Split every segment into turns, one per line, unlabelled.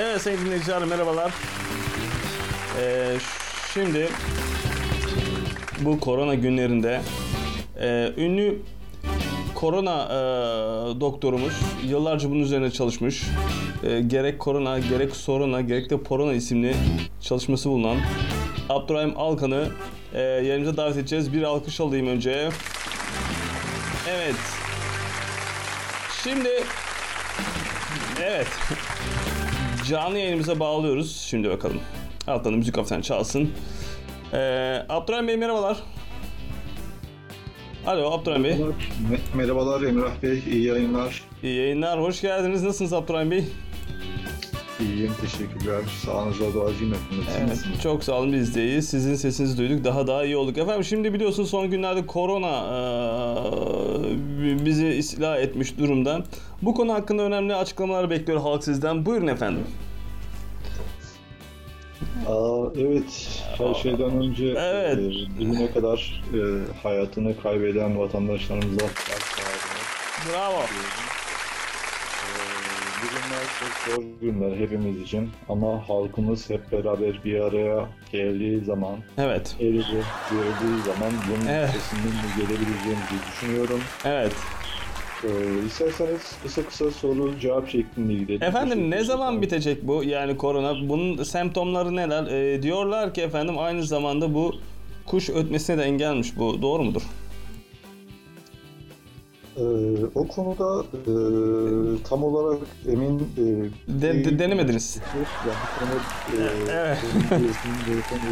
Evet sayın dinleyiciler merhabalar. Ee, şimdi bu korona günlerinde e, ünlü korona e, doktorumuz yıllarca bunun üzerine çalışmış. E, gerek korona, gerek soruna, gerek de porona isimli çalışması bulunan Abdurrahim Alkan'ı e, yerimize davet edeceğiz. Bir alkış alayım önce. Evet. Şimdi evet. Canlı yayınımıza bağlıyoruz. Şimdi bakalım. Alttan da müzik hafiften çalsın. Ee, Abdurrahim Bey merhabalar. Alo Abdurrahim Bey.
Me- Merhabalar Emrah Bey, iyi yayınlar.
İyi yayınlar. Hoş geldiniz. Nasılsınız Abdurrahim Bey?
İyiyim, teşekkürler. Sağınızda duacıyım efendim. Siz
Evet, çok sağ olun biz de iyiyiz. Sizin sesinizi duyduk. Daha daha iyi olduk. Efendim şimdi biliyorsunuz son günlerde korona eee, bizi istila etmiş durumda. Bu konu hakkında önemli açıklamalar bekliyor halk sizden. Buyurun efendim.
Aa, evet, her şeyden önce
Evet.
e, bugüne kadar e, hayatını kaybeden vatandaşlarımıza.
Bravo.
Çok zor günler hepimiz için ama halkımız hep beraber bir araya geldiği zaman,
Evet.
el ele verdiği zaman bunun
Evet.
üstesinden gelebileceğimizi düşünüyorum.
Evet.
Ee, isterseniz kısa kısa soru cevap şeklinde gidelim.
Efendim ne zaman bitecek bu yani korona? Bunun semptomları neler? Ee, diyorlar ki efendim aynı zamanda bu kuş ötmesine de engelmiş bu. Doğru mudur?
Ee, o konuda e, tam olarak emin e,
De- de-
değilim.
denemediniz.
Yani bu konuda e,
Evet.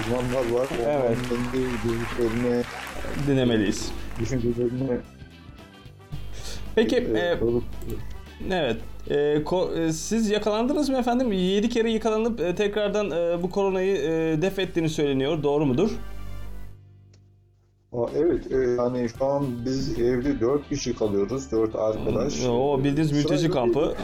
uzmanlar var. Onların
Evet.
kendi görüşlerine,
Dinlemeliyiz.
düşüncelerine
Peki
e,
e, evet. E, ko- e, siz yakalandınız mı efendim? 7 kere yakalanıp e, tekrardan e, bu koronayı e, def ettiğini söyleniyor. Doğru mudur?
Evet, e, yani şu an biz evde dört kişi kalıyoruz, dört arkadaş.
O bildiğiniz mülteci
Sırayla
kampı.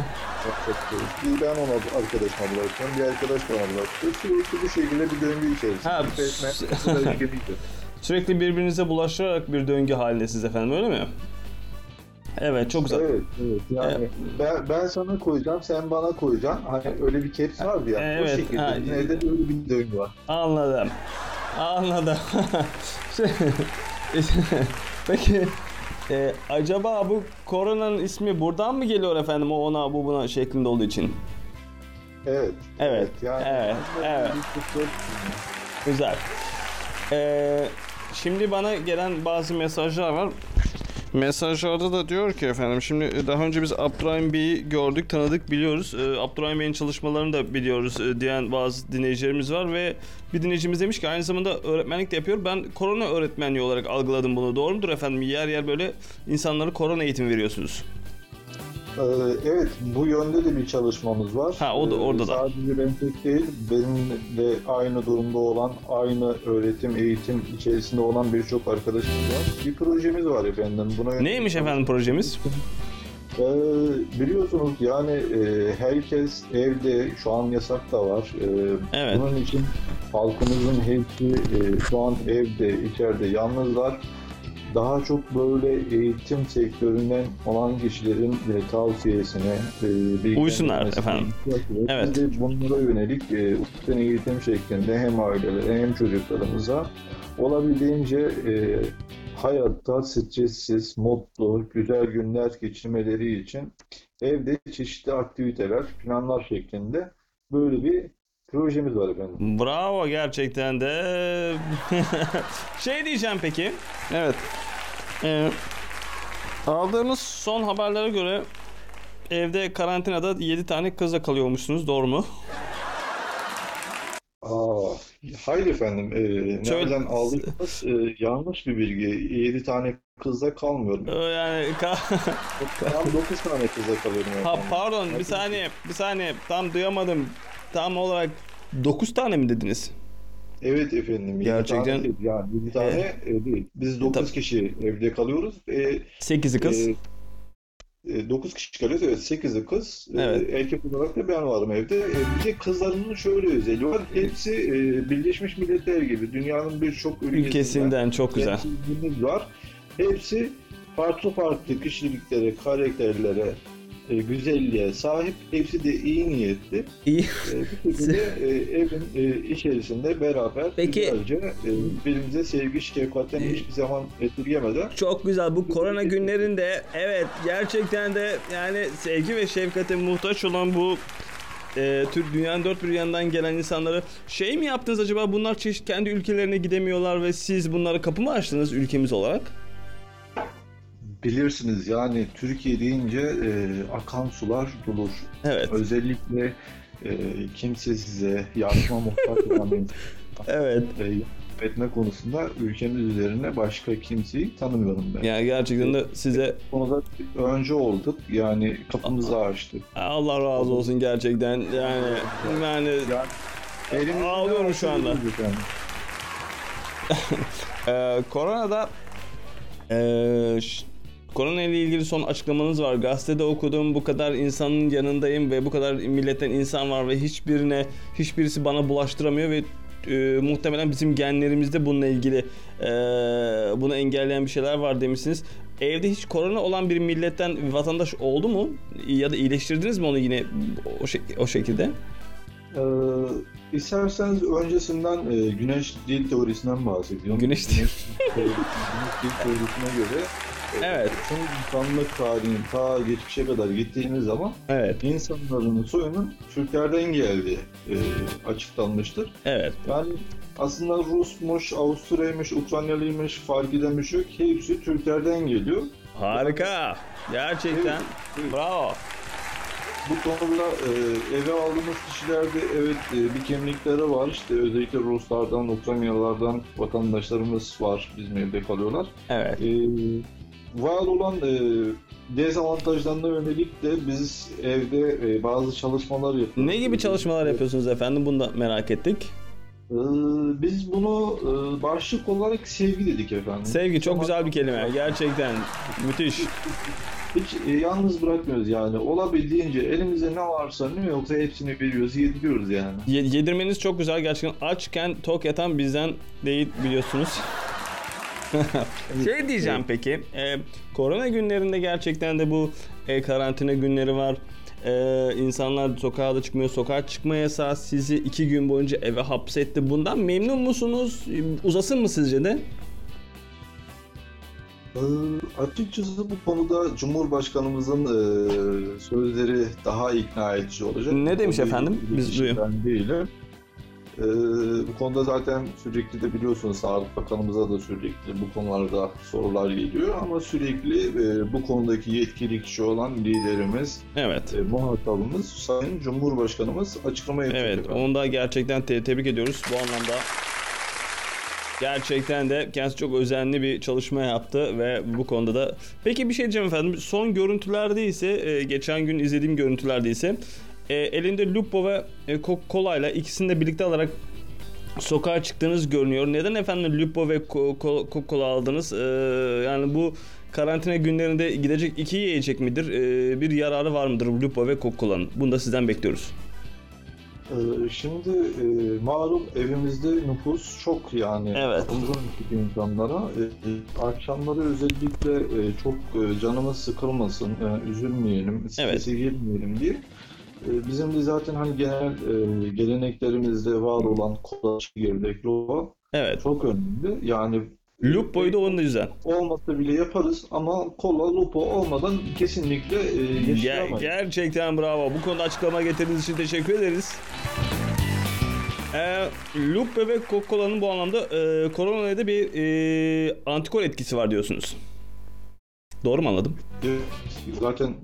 Bir ben ona arkadaşıma bırakıyorum, bir arkadaş bana bırakıyor. Sürekli bu şekilde bir döngü içerisinde.
Ha,
gibiydi.
Sürekli birbirinize bulaştırarak bir döngü halindesiniz efendim öyle mi? Evet çok güzel.
Evet, evet. Yani ben, ben sana koyacağım, sen bana koyacaksın. Hani öyle bir caps vardı ya.
Evet,
O şekilde.
ha,
evde de öyle bir döngü var.
Anladım. Anladım. Peki e, acaba bu koronanın ismi buradan mı geliyor efendim o ona bu buna şeklinde olduğu için?
Evet.
Evet,
Yani
evet, evet. Güzel. E, şimdi bana gelen bazı mesajlar var. Mesajlarda da diyor ki efendim şimdi daha önce biz Abdurrahim Bey'i gördük, tanıdık, biliyoruz. Ee, Abdurrahim Bey'in çalışmalarını da biliyoruz e, diyen bazı dinleyicilerimiz var ve bir dinleyicimiz demiş ki aynı zamanda öğretmenlik de yapıyor. Ben korona öğretmenliği olarak algıladım bunu. Doğru mudur efendim? Yer yer böyle insanlara korona eğitimi veriyorsunuz.
Ee, evet, bu yönde de bir çalışmamız var.
Ha, o da-
Ee,
orada da.
Sadece ben tek değil, benim de aynı durumda olan, aynı öğretim, eğitim içerisinde olan birçok arkadaşımız var. Bir projemiz var efendim. Buna
Neymiş efendim projemiz?
Ee, biliyorsunuz yani e, herkes evde, şu an yasak da var.
Evet.
Bunun için halkımızın hepsi e, şu an evde, içeride yalnızlar. Daha çok böyle eğitim sektöründen olan kişilerin e, tavsiyesine, e,
Uysunlar efendim. Evet.
De bunlara yönelik e, uzaktan eğitim şeklinde hem ailelere hem çocuklarımıza olabildiğince e, hayatta stressiz, mutlu, güzel günler geçirmeleri için evde çeşitli aktiviteler, planlar şeklinde böyle bir projemiz var efendim.
Bravo gerçekten de. şey diyeceğim peki. Evet. Ee, aldığımız son haberlere göre evde karantinada 7 tane kızla kalıyormuşsunuz. Doğru mu?
Aa, hayır efendim. E,
Şöyle-
nereden aldığınız e, yanlış bir bilgi. 7 tane kızla kalmıyorum.
Ee, Yani ka-
Ben 9 tane kızla kalıyorum
ha,
efendim.
pardon bir saniye bir saniye tam duyamadım. Tam olarak 9 tane mi dediniz?
Evet efendim.
Gerçekten-
tane. Yani 7 tane e, değil. Biz 9
tabii.
kişi evde kalıyoruz. E,
8'i kız.
e, 9 kişi kalıyoruz. Evet 8'i kız. E,
Evet.
erkek olarak da ben varım evde. E, bir de kızlarının şöyle özelliği var. Hepsi e, Birleşmiş Milletler gibi dünyanın birçok ülkesinden
çok güzel.
var. Hepsi farklı farklı kişiliklere, karakterlere, e, güzelliğe sahip. Hepsi de iyi niyetli.
İyi.
E, şekilde e, evin e, içerisinde beraber
Peki-
güzelce e, birbirimize sevgi, şefkatten
E-
hiçbir zaman esirgemeden
Çok güzel. Bu korona günlerinde evet gerçekten de yani sevgi ve şefkate muhtaç olan bu e, Türk dünyanın dört bir yanından gelen insanları şey mi yaptınız acaba bunlar çeşit kendi ülkelerine gidemiyorlar ve siz bunlara kapı mı açtınız ülkemiz olarak?
Bilirsiniz yani Türkiye deyince e, akan sular durur.
Evet.
Özellikle e, kimse size yardıma muhtaç olan
Evet.
e, etme konusunda ülkemiz üzerine başka kimseyi tanımıyorum ben.
Yani gerçekten de size
Bu konuda önce olduk yani kapımızı açtık.
Allah razı olsun gerçekten yani yani
Elimizde
Ağlıyorum şu anda.
yani.
Ee, koronada ee, korona ile ilgili son açıklamanız var. Gazetede okudum. Bu kadar insanın yanındayım ve bu kadar milletten insan var ve hiçbirine hiçbirisi bana bulaştıramıyor ve e, muhtemelen bizim genlerimizde bununla ilgili e, bunu engelleyen bir şeyler var demişsiniz. Evde hiç korona olan bir milletten vatandaş oldu mu? Ya da iyileştirdiniz mi onu yine o, şek- o şekilde?
Ee, isterseniz öncesinden e, güneş dil teorisinden bahsediyorum.
Güneş dil-
güneş dil teorisine göre
Evet.
tüm insanlık tarihinin ta geçmişe kadar gittiğimiz zaman
Evet.
insanların soyunun Türklerden geldiği e, açıklanmıştır.
Evet.
Yani aslında Rusmuş, Avusturya'ymış, Ukraynalıymış fark şey yok. Hepsi Türklerden geliyor.
Harika. Gerçekten.
Evet.
Bravo.
Bu konuda e, eve aldığımız kişilerde evet e, bir kimlikleri var. İşte özellikle Ruslardan, Ukraynalılardan vatandaşlarımız var bizim evde kalıyorlar.
Evet.
E, var olan e, dezavantajlarına yönelik de biz evde e, bazı çalışmalar yapıyoruz.
Ne gibi çalışmalar yapıyorsunuz efendim? Bunu da merak ettik.
E, biz bunu e, başlık olarak sevgi dedik efendim.
Sevgi çok
Ama
güzel bir kelime. Gerçekten müthiş.
Hiç e, yalnız bırakmıyoruz yani. Olabildiğince elimizde ne varsa ne yoksa hepsini veriyoruz, yediriyoruz yani.
Ye- Yedirmeniz çok güzel. Gerçekten açken tok yatan bizden değil biliyorsunuz. şey diyeceğim peki. e, korona günlerinde gerçekten de bu e, karantina günleri var. E, insanlar sokağa da çıkmıyor. Sokağa çıkma yasağı sizi iki gün boyunca eve hapsetti. Bundan memnun musunuz? Uzasın mı sizce de?
Ee, açıkçası bu konuda Cumhurbaşkanımızın e, sözleri daha ikna edici olacak.
Ne demiş efendim? Biz
değilim. Ee, bu konuda zaten sürekli de biliyorsunuz Sağlık Bakanımıza da sürekli bu konularda sorular geliyor ama sürekli e, bu konudaki yetkili kişi olan liderimiz,
Evet.
e, muhatabımız Sayın Cumhurbaşkanımız açıklama yapacak.
Evet,
efendim.
onu da gerçekten te- tebrik ediyoruz bu anlamda. Gerçekten de kendisi çok özenli bir çalışma yaptı ve bu konuda da... Peki bir şey diyeceğim efendim. Son görüntülerde ise, e, geçen gün izlediğim görüntülerde ise e, elinde Lupo ve e, Coca-Cola ile ikisini de birlikte alarak sokağa çıktığınız görünüyor. Neden efendim Lupo ve Co- Co- Coca-Cola aldınız? E, yani bu karantina günlerinde gidecek iki yiyecek midir? E, bir yararı var mıdır Lupo ve Coca-Cola'nın? Bunu da sizden bekliyoruz.
Ee, Şimdi e, malum evimizde nüfus çok yani
Evet.
uzun iki insanlara. E, e, akşamları özellikle e, çok e, canımız sıkılmasın, e, üzülmeyelim, strese girmeyelim diye. E, bizim de zaten hani genel e, geleneklerimizde var olan kola, çekirdek, loba
Evet.
çok önemli. Yani
Lupo'yu da onun yüzden.
olmasa bile yaparız ama kola, lupo olmadan kesinlikle e,
Ger-
yaşayamayız.
gerçekten bravo. Bu konuda açıklama getirdiğiniz için teşekkür ederiz. Ee, Lupo ve Coca-Cola'nın bu anlamda e, koronaya da bir e, antikor etkisi var diyorsunuz. Doğru mu anladım?
Evet, Zaten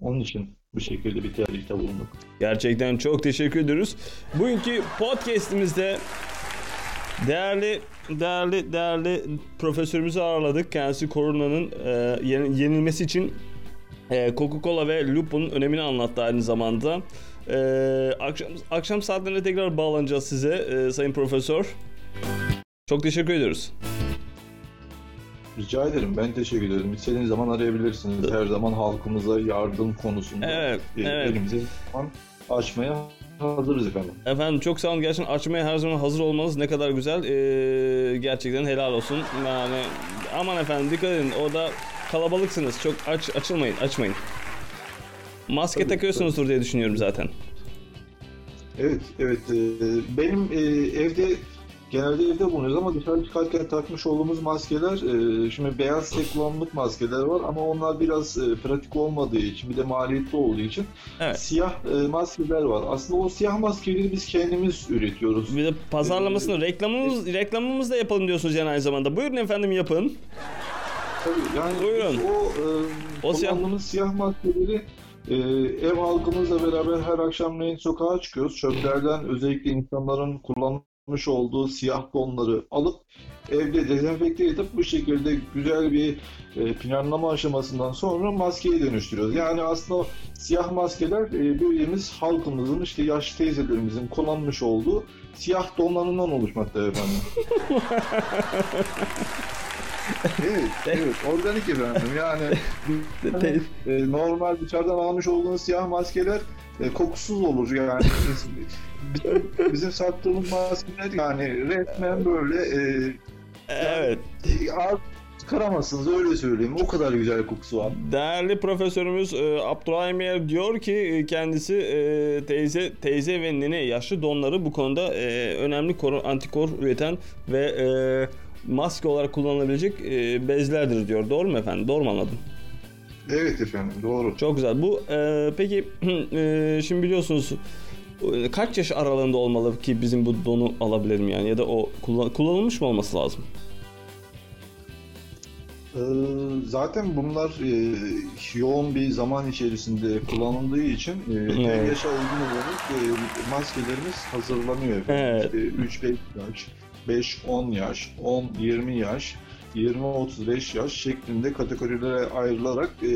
onun için bu şekilde bir tehdit bulunduk.
Gerçekten çok teşekkür ediyoruz. Bugünkü podcast'imizde değerli değerli değerli profesörümüzü ağırladık. Kendisi koronanın e, yen- yenilmesi için e, Coca-Cola ve Lupo'nun önemini anlattı aynı zamanda. E, akşam akşam saatlerinde tekrar bağlanacağız size e, sayın profesör. Çok teşekkür ediyoruz.
Rica ederim. Ben teşekkür ederim. İstediğiniz zaman arayabilirsiniz. Her zaman halkımıza yardım konusunda
Evet,
e,
evet.
elimize zaman açmaya hazırız efendim.
Efendim çok sağ olun. Gerçekten açmaya her zaman hazır olmanız ne kadar güzel. Ee, gerçekten helal olsun. Yani aman efendim dikkat edin. O da kalabalıksınız. Çok aç açılmayın, açmayın. maske
Tabii,
takıyorsunuzdur diye düşünüyorum zaten.
Evet, evet. Ee, benim e, evde genelde evde bulunuyoruz ama dışarı çıkarken takmış olduğumuz maskeler, e, şimdi beyaz kullanımlık maskeler var ama onlar biraz e, pratik olmadığı için, bir de maliyetli olduğu için
Evet.
siyah e, maskeler var. Aslında o siyah maskeleri biz kendimiz üretiyoruz.
Bir de pazarlamasını, reklamımız, reklamımız da yapalım diyorsunuz yani aynı zamanda. Buyurun efendim yapın.
Tabii yani
Buyurun.
o, e,
O siyah-
siyah maskeleri e, ev halkımızla beraber her akşamleyin sokağa çıkıyoruz. Çöplerden özellikle insanların kullanmış olduğu siyah donları alıp evde dezenfekte edip bu şekilde güzel bir e, planlama aşamasından sonra maskeye dönüştürüyoruz. Yani aslında siyah maskeler e, bildiğimiz halkımızın işte yaşlı teyzelerimizin kullanmış olduğu siyah donlarından oluşmakta efendim. evet, evet. Organik efendim. Yani e, normal dışarıdan almış olduğunuz siyah maskeler e, kokusuz olur yani. bizim, bizim sattığımız maskeler yani resmen böyle e,
evet.
e, ağır çıkaramazsınız öyle söyleyeyim. O kadar güzel kokusu var.
Değerli profesörümüz e, Abdurrahim Yer diyor ki e, kendisi e, teyze teyze ve nene yaşlı donları bu konuda e, önemli kor, antikor üreten ve e, maske olarak kullanılabilecek e, bezlerdir diyor. Doğru mu efendim? Doğru mu anladım?
Evet efendim doğru.
Çok güzel. Bu e, peki e, şimdi biliyorsunuz kaç yaş aralığında olmalı ki bizim bu donu alabilelim yani ya da o kullan- kullanılmış mı olması lazım?
Ee, Zaten bunlar e, yoğun bir zaman içerisinde kullanıldığı için e,
Evet.
her yaşa uygun olarak e, maskelerimiz hazırlanıyor.
Evet.
İşte 3-5 yaş, 5-10 yaş, 10-20 yaş, 20-35 yaş şeklinde kategorilere ayrılarak e,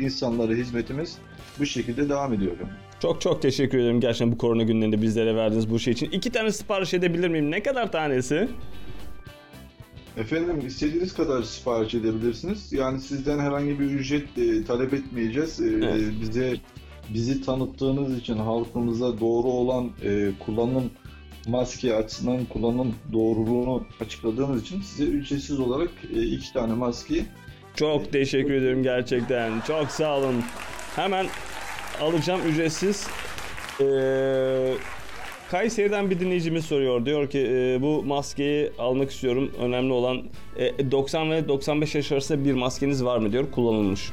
insanlara hizmetimiz bu şekilde devam ediyor.
Çok çok teşekkür ederim gerçekten bu korona günlerinde bizlere verdiğiniz bu şey için. İki tane sipariş edebilir miyim? Ne kadar tanesi?
Efendim istediğiniz kadar sipariş edebilirsiniz. Yani sizden herhangi bir ücret e, talep etmeyeceğiz. E,
Evet.
bize bizi tanıttığınız için halkımıza doğru olan e, kullanım maske açısından kullanım doğruluğunu açıkladığınız için size ücretsiz olarak e, iki tane maskeyi
Çok teşekkür ederim gerçekten. Çok sağ olun. Hemen alacağım ücretsiz. Ee, Kayseri'den bir dinleyicimiz soruyor. Diyor ki e, bu maskeyi almak istiyorum. Önemli olan e, 90 ve 95 yaş arasında bir maskeniz var mı diyor. Kullanılmış.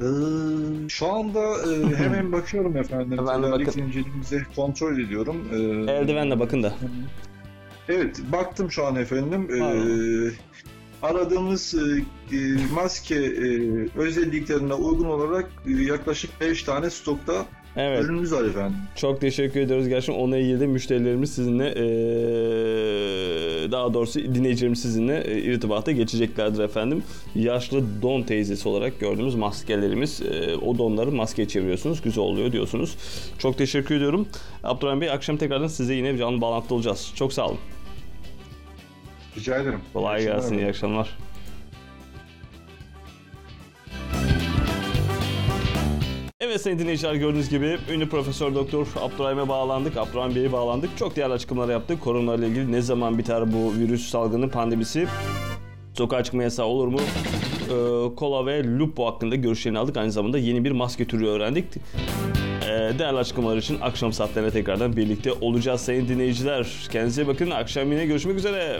Ee, Şu anda e, hemen bakıyorum efendim.
Ben de bakın.
zincirimizi kontrol ediyorum. Ee,
Eldivenle bakın da.
Evet, baktım şu an efendim. Ee, aradığımız e, e, maske e, özelliklerine uygun olarak e, yaklaşık 5 tane stokta
Evet.
ürünümüz var efendim.
Çok teşekkür ediyoruz. Gerçekten onunla ilgili de müşterilerimiz sizinle e, daha doğrusu dinleyicilerimiz sizinle e, irtibata geçeceklerdir efendim. Yaşlı don teyzesi olarak gördüğümüz maskelerimiz. e, o donları maskeye çeviriyorsunuz. Güzel oluyor diyorsunuz. Çok teşekkür ediyorum. Abdurrahim Bey akşam tekrardan size yine canlı bağlantıda olacağız. Çok sağ olun.
Rica ederim.
Kolay gelsin. İyi akşamlar. Evet sayın dinleyiciler gördüğünüz gibi ünlü Profesör Doktor Abdurrahim'e bağlandık. Abdurrahim Bey'e bağlandık. Çok değerli açıklamalar yaptık. Korona ile ilgili ne zaman biter bu virüs salgını pandemisi? Sokağa çıkma yasağı olur mu? Ee, kola ve lupo hakkında görüşlerini aldık. Aynı zamanda yeni bir maske türü öğrendik. Ee, değerli açıklamalar için akşam saatlerine tekrardan birlikte olacağız sayın dinleyiciler. Kendinize bakın. Akşam yine görüşmek üzere.